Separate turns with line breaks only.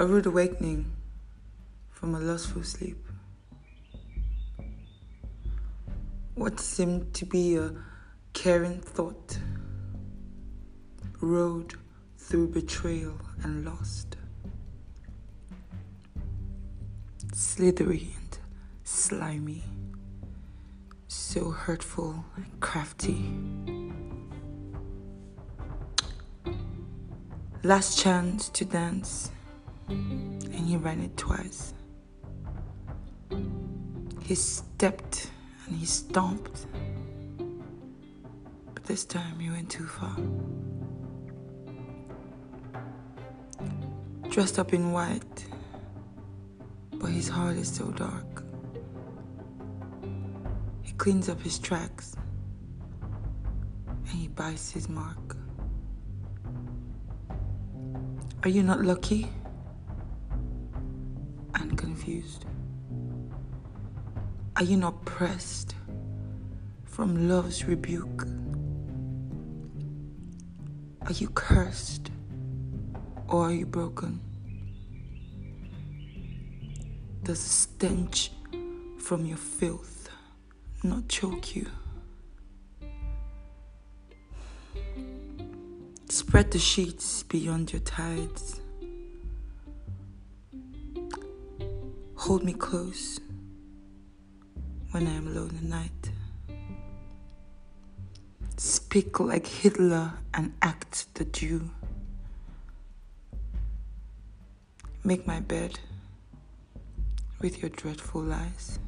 a rude awakening from a lustful sleep. What seemed to be a caring thought rode through betrayal and lost. Slithery and slimy, so hurtful and crafty. Last chance to dance, and he ran it twice. He stepped and he stomped, but this time he went too far. Dressed up in white, but his heart is still dark. He cleans up his tracks and he buys his mark. Are you not lucky and confused? Are you not pressed from love's rebuke? Are you cursed or are you broken? Does the stench from your filth not choke you? Spread the sheets beyond your tides. Hold me close when I am alone at night. Speak like Hitler and act the Jew. Make my bed with your dreadful lies.